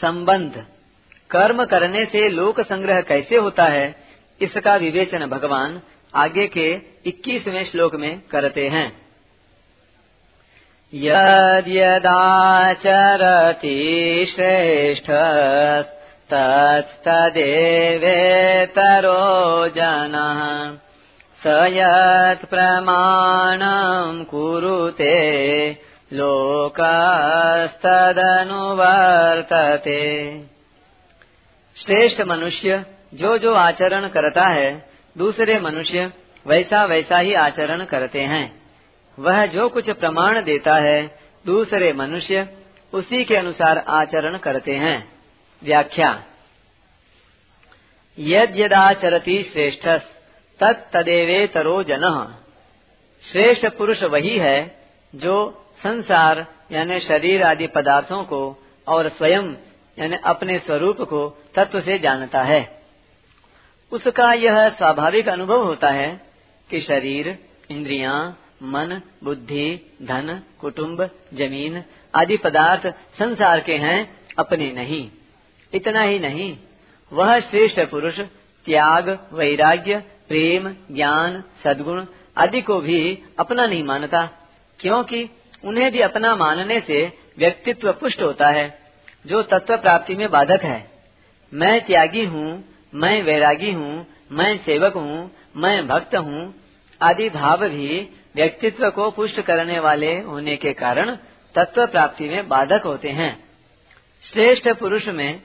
संबंध। कर्म करने से लोक संग्रह कैसे होता है, इसका विवेचन भगवान आगे के 21वें श्लोक में करते हैं। यद्यदाचरति श्रेष्ठ तत्तदेवेतरो जनः, स यत्प्रमाणम् कुरुते लोकस्तदनुवर्तते। श्रेष्ठ मनुष्य जो जो आचरण करता है, दूसरे मनुष्य वैसा वैसा ही आचरण करते हैं। वह जो कुछ प्रमाण देता है, दूसरे मनुष्य उसी के अनुसार आचरण करते हैं। व्याख्या। यद यद्यदाचरति श्रेष्ठ तत्तदेवे तरो जन। श्रेष्ठ पुरुष वही है जो संसार यानी शरीर आदि पदार्थों को और स्वयं यानी अपने स्वरूप को तत्व से जानता है। उसका यह स्वाभाविक अनुभव होता है कि शरीर इंद्रियाँ, मन बुद्धि धन कुटुंब ज़मीन आदि पदार्थ संसार के हैं अपने नहीं। इतना ही नहीं वह श्रेष्ठ पुरुष त्याग वैराग्य प्रेम ज्ञान सद्गुण आदि को भी अपना नहीं मानता क्योंकि उन्हें भी अपना मानने से व्यक्तित्व पुष्ट होता है, जो तत्व प्राप्ति में बाधक है। मैं त्यागी हूँ, मैं वैरागी हूँ, मैं सेवक हूँ, मैं भक्त हूँ, आदि भाव भी व्यक्तित्व को पुष्ट करने वाले होने के कारण तत्व प्राप्ति में बाधक होते हैं। श्रेष्ठ पुरुष में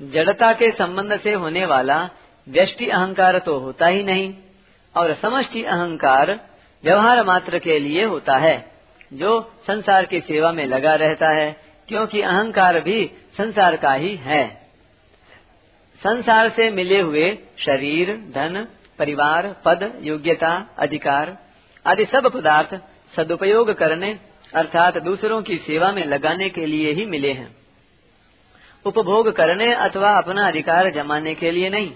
जड़ता के संबंध से होने वाला व्यष्टि अहंकार तो होता ही नहीं, और समष्टि अहंकार व्यवहार मात्र के लिए होता है। जो संसार की सेवा में लगा रहता है, क्योंकि अहंकार भी संसार का ही है। संसार से मिले हुए शरीर, धन, परिवार, पद, योग्यता, अधिकार आदि सब पदार्थ सदुपयोग करने, अर्थात दूसरों की सेवा में लगाने के लिए ही मिले हैं। उपभोग करने अथवा अपना अधिकार जमाने के लिए नहीं।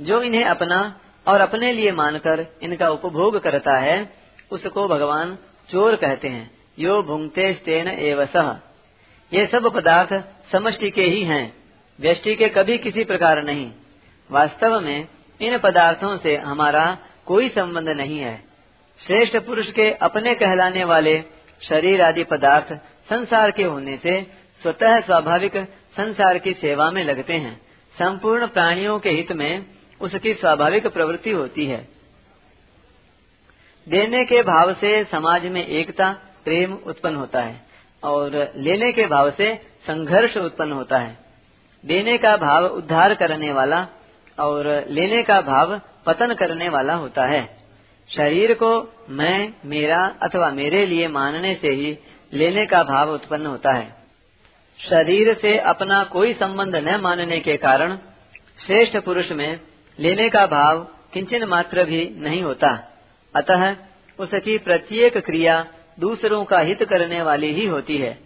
जो इन्हें अपना और अपने लिए मानकर इनका उपभोग करता है, उसको भगवान चोर कहते हैं, यो भुंगते स्तेन एवं ये सब पदार्थ समष्टि के ही हैं, व्यष्टि के कभी किसी प्रकार नहीं। वास्तव में इन पदार्थों से हमारा कोई संबंध नहीं है। श्रेष्ठ पुरुष के अपने कहलाने वाले शरीर आदि पदार्थ संसार के होने से स्वतः स्वाभाविक संसार की सेवा में लगते हैं। संपूर्ण प्राणियों के हित में उसकी स्वाभाविक प्रवृत्ति होती है। देने के भाव से समाज में एकता, प्रेम उत्पन्न होता है और लेने के भाव से संघर्ष उत्पन्न होता है। देने का भाव उद्धार करने वाला और लेने का भाव पतन करने वाला होता है। शरीर को मैं, मेरा अथवा मेरे लिए मानने से ही लेने का भाव उत्पन्न होता है। शरीर से अपना कोई संबंध न मानने के कारण श्रेष्ठ पुरुष में लेने का भाव किंचन मात्र भी नहीं होता। अतः उसकी प्रत्येक क्रिया दूसरों का हित करने वाली ही होती है।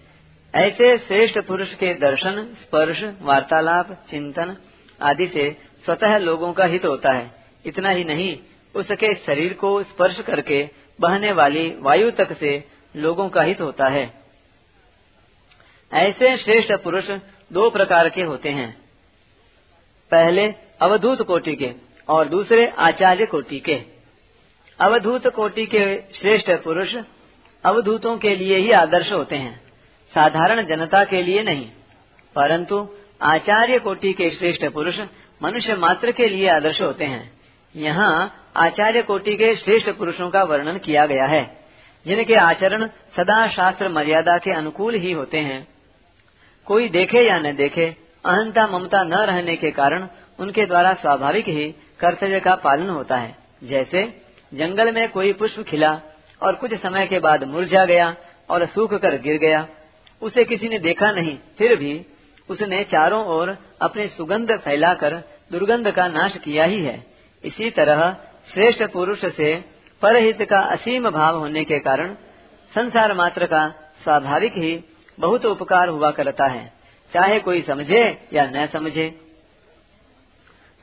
ऐसे श्रेष्ठ पुरुष के दर्शन, स्पर्श, वार्तालाप, चिंतन आदि से स्वतः लोगों का हित होता है। इतना ही नहीं, उसके शरीर को स्पर्श करके बहने वाली वायु तक से लोगों का हित होता है। ऐसे श्रेष्ठ पुरुष दो प्रकार के होते हैं। पहले अवधूत कोटि के और दूसरे आचार्य कोटि के। अवधूत कोटि के श्रेष्ठ पुरुष अवधूतों के लिए ही आदर्श होते हैं। साधारण जनता के लिए नहीं, परंतु आचार्य कोटि के श्रेष्ठ पुरुष मनुष्य मात्र के लिए आदर्श होते हैं। यहाँ आचार्य कोटि के श्रेष्ठ पुरुषों का वर्णन किया गया है, जिनके आचरण सदा शास्त्र मर्यादा के अनुकूल ही होते हैं। कोई देखे या न देखे, अहंता ममता न रहने के कारण उनके द्वारा स्वाभाविक ही कर्तव्य का पालन होता है। जैसे जंगल में कोई पुष्प खिला और कुछ समय के बाद मुरझा गया और सूख कर गिर गया। उसे किसी ने देखा नहीं, फिर भी उसने चारों ओर अपनी सुगंध फैलाकर दुर्गंध का नाश किया ही है। इसी तरह श्रेष्ठ पुरुष से परहित का असीम भाव होने के कारण संसार मात्र का स्वाभाविक ही बहुत उपकार हुआ करता है, चाहे कोई समझे या न समझे।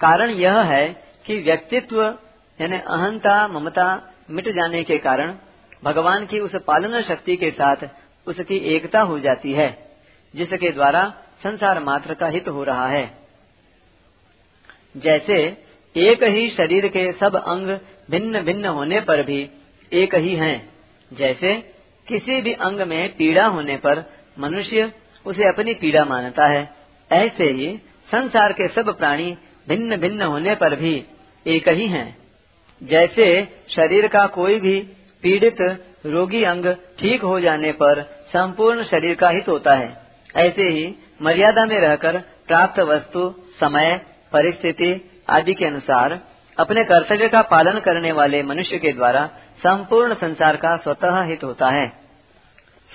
कारण यह है कि व्यक्तित्व यानी अहंता, ममता मिट जाने के कारण भगवान की उस पालना शक्ति के साथ उसकी एकता हो जाती है, जिसके द्वारा संसार मात्र का हित हो रहा है जैसे एक ही शरीर के सब अंग भिन्न भिन्न होने पर भी एक ही हैं। जैसे किसी भी अंग में पीड़ा होने पर मनुष्य उसे अपनी पीड़ा मानता है, ऐसे ही संसार के सब प्राणी भिन्न भिन्न होने पर भी एक ही हैं। जैसे शरीर का कोई भी पीड़ित रोगी अंग ठीक हो जाने पर संपूर्ण शरीर का हित होता है। ऐसे ही मर्यादा में रहकर प्राप्त वस्तु, समय, परिस्थिति आदि के अनुसार अपने कर्तव्य का पालन करने वाले मनुष्य के द्वारा संपूर्ण संसार का स्वतः हित होता है।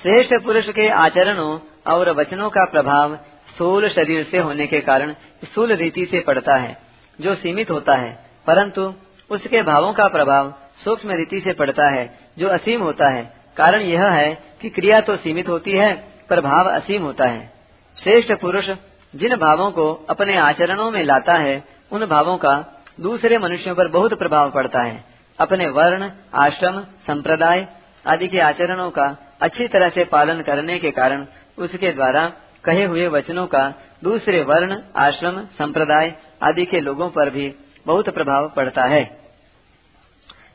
श्रेष्ठ पुरुष के आचरणों और वचनों का प्रभाव स्थूल शरीर से होने के कारण स्थूल रीति से पड़ता है, जो सीमित होता है। परंतु उसके भावों का प्रभाव सूक्ष्म रीति से पड़ता है, जो असीम होता है। कारण यह है कि क्रिया तो सीमित होती है, पर भाव असीम होता है। श्रेष्ठ पुरुष जिन भावों को अपने आचरणों में लाता है, उन भावों का दूसरे मनुष्यों पर बहुत प्रभाव पड़ता है। अपने वर्ण, आश्रम, संप्रदाय आदि के आचरणों का अच्छी तरह से पालन करने के कारण उसके द्वारा कहे हुए वचनों का दूसरे वर्ण, आश्रम, संप्रदाय आदि के लोगों पर भी बहुत प्रभाव पड़ता है।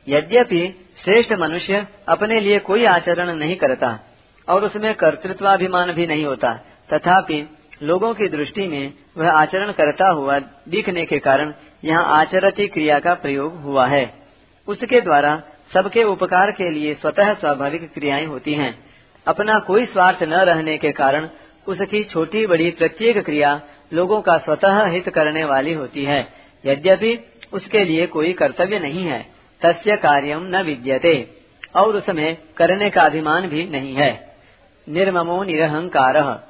यद्यपि श्रेष्ठ मनुष्य अपने लिए कोई आचरण नहीं करता और उसमें कर्तृत्वाभिमान भी नहीं होता, तथापि लोगों की दृष्टि में वह आचरण करता हुआ दिखने के कारण यहाँ आचरती क्रिया का प्रयोग हुआ है। उसके द्वारा सबके उपकार के लिए स्वतः स्वाभाविक क्रियाएँ होती हैं। अपना कोई स्वार्थ न रहने के कारण उसकी छोटी बड़ी प्रत्येक क्रिया लोगों का स्वतः हित करने वाली होती है। यद्यपि उसके लिए कोई कर्तव्य नहीं है। तस्य कार्यम न विद्यते। और उसमें करने का अभिमान भी नहीं है। निर्ममो निरहंकार।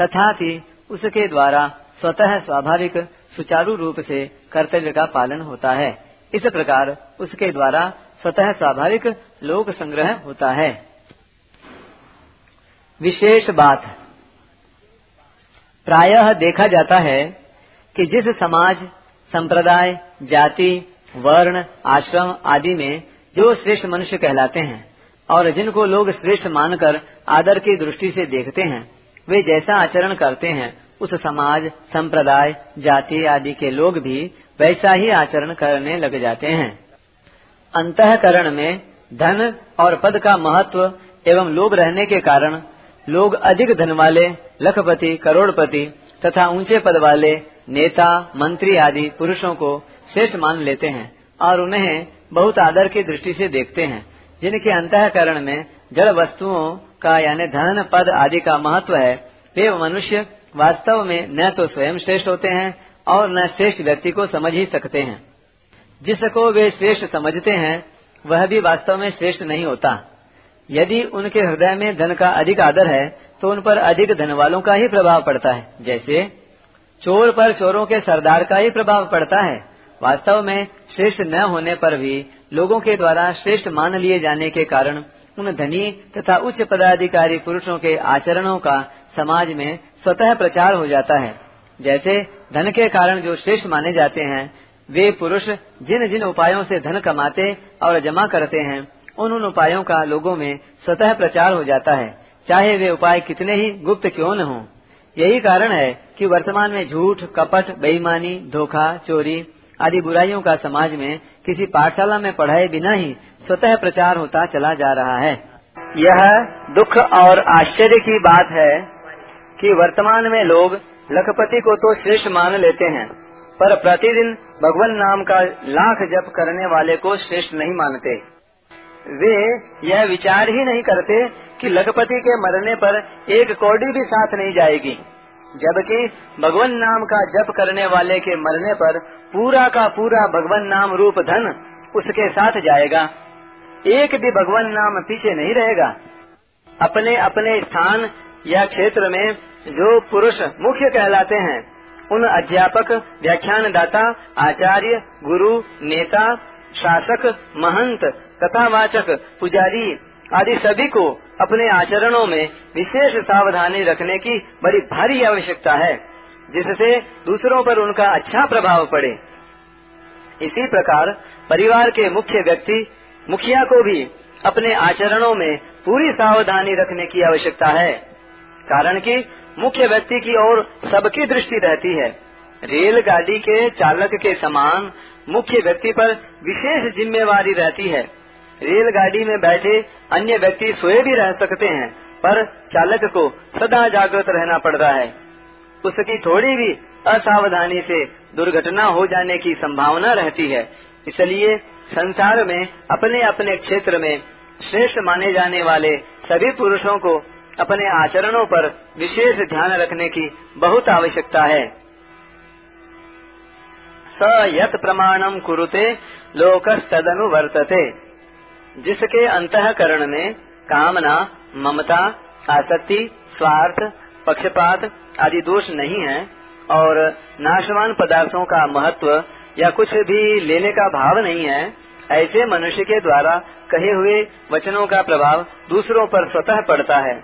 तथापि उसके द्वारा स्वतः स्वाभाविक, सुचारू रूप से कर्तव्य का पालन होता है। इस प्रकार उसके द्वारा स्वतः स्वाभाविक लोक संग्रह होता है। विशेष बात। प्रायः देखा जाता है कि जिस समाज, संप्रदाय, जाति वर्ण, आश्रम आदि में जो श्रेष्ठ मनुष्य कहलाते हैं और जिनको लोग श्रेष्ठ मानकर आदर की दृष्टि से देखते हैं, वे जैसा आचरण करते हैं, उस समाज, संप्रदाय, जाति आदि के लोग भी वैसा ही आचरण करने लग जाते हैं। अंतकरण में धन और पद का महत्व एवं लोभ रहने के कारण लोग अधिक धन वाले, लखपति, करोड़पति तथा ऊँचे पद वाले नेता, मंत्री आदि पुरुषों को श्रेष्ठ मान लेते हैं और उन्हें बहुत आदर की दृष्टि से देखते हैं। जिनके अंतकरण में जड़ वस्तुओं का यानी धन, पद आदि का महत्व है, वे मनुष्य वास्तव में न तो स्वयं श्रेष्ठ होते हैं और न श्रेष्ठ व्यक्ति को समझ ही सकते हैं। जिसको वे श्रेष्ठ समझते हैं, वह भी वास्तव में श्रेष्ठ नहीं होता। यदि उनके हृदय में धन का अधिक आदर है तो उन पर अधिक धन वालों का ही प्रभाव पड़ता है। जैसे, चोर पर चोरों के सरदार का ही प्रभाव पड़ता है। वास्तव में श्रेष्ठ न होने पर भी लोगों के द्वारा श्रेष्ठ मान लिए जाने के कारण उन धनी तथा उच्च पदाधिकारी पुरुषों के आचरणों का समाज में स्वतः प्रचार हो जाता है। जैसे धन के कारण जो श्रेष्ठ माने जाते हैं, वे पुरुष जिन जिन उपायों से धन कमाते और जमा करते हैं, उन उन उपायों का लोगों में स्वतः प्रचार हो जाता है। चाहे वे उपाय कितने ही गुप्त क्यों न हो। यही कारण है कि वर्तमान में झूठ, कपट, बेईमानी, धोखा, चोरी आदि बुराइयों का समाज में किसी पाठशाला में पढ़ाए बिना ही स्वतः प्रचार होता चला जा रहा है। यह दुख और आश्चर्य की बात है कि वर्तमान में लोग लखपति को तो श्रेष्ठ मान लेते हैं, पर प्रतिदिन भगवान नाम का लाख जप करने वाले को श्रेष्ठ नहीं मानते। वे यह विचार ही नहीं करते कि लखपति के मरने पर एक कौड़ी भी साथ नहीं जाएगी, जबकि भगवान नाम का जप करने वाले के मरने पर पूरा का पूरा भगवान नाम रूप धन उसके साथ जाएगा। एक भी भगवान नाम पीछे नहीं रहेगा। अपने अपने स्थान या क्षेत्र में जो पुरुष मुख्य कहलाते हैं, उन अध्यापक व्याख्यान दाता आचार्य, गुरु, नेता, शासक, महंत, कथावाचक, पुजारी आदि सभी को अपने आचरणों में विशेष सावधानी रखने की बड़ी भारी आवश्यकता है। जिससे दूसरों पर उनका अच्छा प्रभाव पड़े। इसी प्रकार परिवार के मुख्य व्यक्ति मुखिया को भी अपने आचरणों में पूरी सावधानी रखने की आवश्यकता है, कारण कि मुख्य व्यक्ति की ओर सबकी दृष्टि रहती है। रेलगाड़ी के चालक के समान मुख्य व्यक्ति पर विशेष जिम्मेवारी रहती है। रेलगाड़ी में बैठे अन्य व्यक्ति सोए भी रह सकते हैं, पर चालक को सदा जागृत रहना पड़ता है। उसकी थोड़ी भी असावधानी से दुर्घटना हो जाने की संभावना रहती है। इसलिए संसार में, अपने अपने क्षेत्र में श्रेष्ठ माने जाने वाले सभी पुरुषों को अपने आचरणों पर विशेष ध्यान रखने की बहुत आवश्यकता है। स यत प्रमाणम कुरुते लोक तदनु वर्तते। जिसके अंतकरण में कामना, ममता, आसक्ति, स्वार्थ पक्षपात आदि दोष नहीं है और नाशवान पदार्थों का महत्व या कुछ भी लेने का भाव नहीं है, ऐसे मनुष्य के द्वारा कहे हुए वचनों का प्रभाव दूसरों पर स्वतः पड़ता है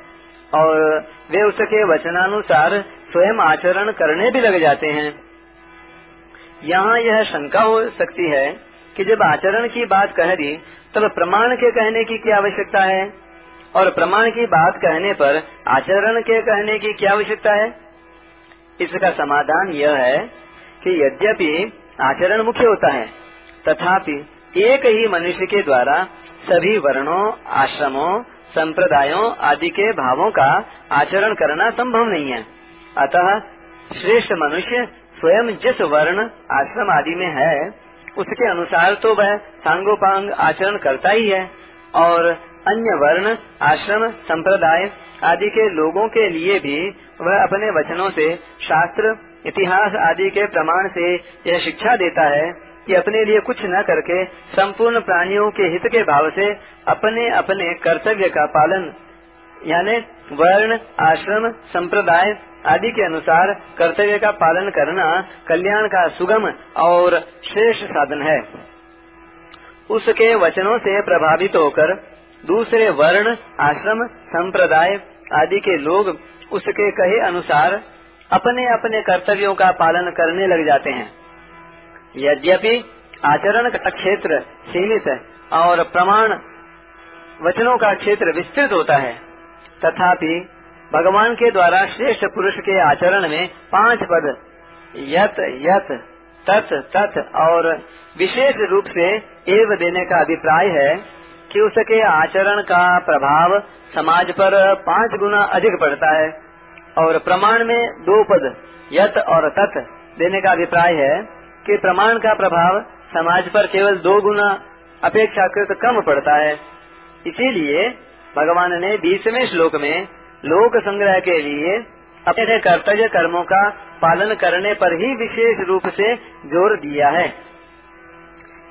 और वे उसके वचनानुसार स्वयं आचरण करने भी लग जाते हैं। यहाँ यह शंका हो सकती है कि जब आचरण की बात कह दी, तब प्रमाण के कहने की क्या आवश्यकता है? और प्रमाण की बात कहने पर, आचरण के कहने की क्या आवश्यकता है? इसका समाधान यह है कि यद्यपि आचरण मुख्य होता है, तथापि एक ही मनुष्य के द्वारा सभी वर्णों, आश्रमों, संप्रदायों आदि के भावों का आचरण करना संभव नहीं है। अतः श्रेष्ठ मनुष्य स्वयं जिस वर्ण, आश्रम आदि में है, उसके अनुसार तो वह सांगोपांग आचरण करता ही है, और अन्य वर्ण, आश्रम, संप्रदाय आदि के लोगों के लिए भी वह अपने वचनों से, शास्त्र, इतिहास आदि के प्रमाण से यह शिक्षा देता है कि अपने लिए कुछ न करके संपूर्ण प्राणियों के हित के भाव से अपने अपने कर्तव्य का पालन, यानी वर्ण, आश्रम, संप्रदाय आदि के अनुसार कर्तव्य का पालन करना कल्याण का सुगम और श्रेष्ठ साधन है। उसके वचनों से प्रभावित होकर दूसरे वर्ण, आश्रम, संप्रदाय आदि के लोग उसके कहे अनुसार अपने अपने कर्तव्यों का पालन करने लग जाते हैं। यद्यपि आचरण का क्षेत्र सीमित और प्रमाण वचनों का क्षेत्र विस्तृत होता है, तथापि भगवान के द्वारा श्रेष्ठ पुरुष के आचरण में पाँच पद, यत यत तथ तथ और विशेष रूप से एव देने का अभिप्राय है। कि उसके आचरण का प्रभाव समाज पर पाँच गुना अधिक पड़ता है। और प्रमाण में दो पद, यत और तथ देने का अभिप्राय है कि प्रमाण का प्रभाव समाज पर केवल दो गुना अपेक्षाकृत कम पड़ता है। इसीलिए भगवान ने बीसवें श्लोक में लोक संग्रह के लिए अपने कर्तव्य कर्मों का पालन करने पर ही विशेष रूप से ज़ोर दिया है।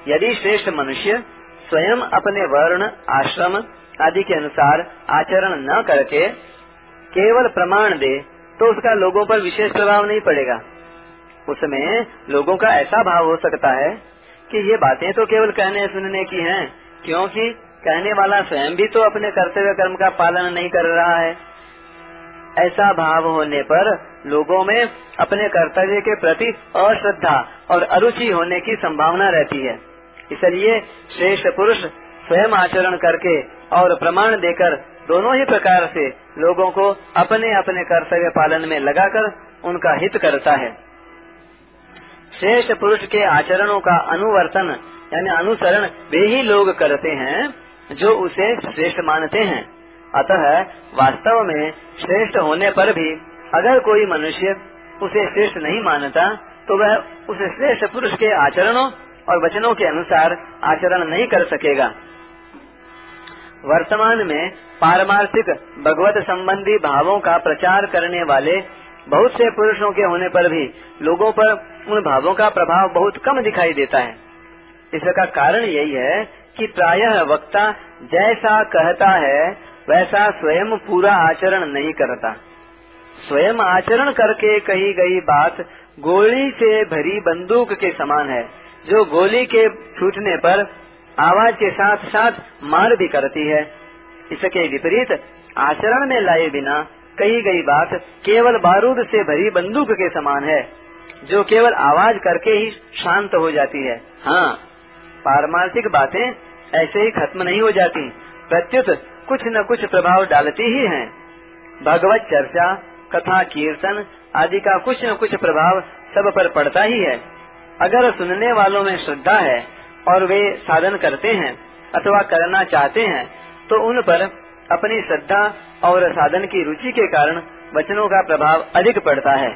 यदि श्रेष्ठ मनुष्य स्वयं अपने वर्ण, आश्रम आदि के अनुसार आचरण न करके केवल प्रमाण दे तो उसका लोगों पर विशेष प्रभाव नहीं पड़ेगा। उसमें लोगों का ऐसा भाव हो सकता है कि ये बातें तो केवल कहने सुनने की हैं, क्योंकि कहने वाला स्वयं भी तो अपने कर्तव्य कर्म का पालन नहीं कर रहा है। ऐसा भाव होने पर लोगों में अपने कर्तव्य के प्रति अश्रद्धा और अरुचि होने की संभावना रहती है। इसलिए श्रेष्ठ पुरुष स्वयं आचरण करके और प्रमाण देकर दोनों ही प्रकार से लोगों को अपने अपने कर्तव्य पालन में लगाकर उनका हित करता है। श्रेष्ठ पुरुष के आचरणों का अनुवर्तन, यानी अनुसरण वे ही लोग करते हैं जो उसे श्रेष्ठ मानते हैं। अतः वास्तव में श्रेष्ठ होने पर भी अगर कोई मनुष्य उसे श्रेष्ठ नहीं मानता तो वह उस श्रेष्ठ पुरुष के आचरणों और वचनों के अनुसार आचरण नहीं कर सकेगा। वर्तमान में पारमार्थिक भगवत संबंधी भावों का प्रचार करने वाले बहुत से पुरुषों के होने पर भी लोगों पर उन भावों का प्रभाव बहुत कम दिखाई देता है। इसका कारण यही है कि प्रायः वक्ता जैसा कहता है, वैसा स्वयं पूरा आचरण नहीं करता। स्वयं आचरण करके कही गई बात गोली से भरी बंदूक के समान है। जो गोली के छूटने पर आवाज़ के साथ साथ मार भी करती है। इसके विपरीत आचरण में लाए बिना कही गई बात केवल बारूद से भरी बंदूक के समान है, जो केवल आवाज़ करके ही शांत हो जाती है। हाँ पारमार्थिक बातें ऐसे ही खत्म नहीं हो जाती, प्रत्युत कुछ न कुछ प्रभाव डालती ही हैं। भगवत चर्चा, कथा, कीर्तन आदि का कुछ न कुछ प्रभाव सब पर पड़ता ही है। अगर सुनने वालों में श्रद्धा है और वे साधन करते हैं अथवा करना चाहते हैं तो उन पर अपनी श्रद्धा और साधन की रुचि के कारण वचनों का प्रभाव अधिक पड़ता है।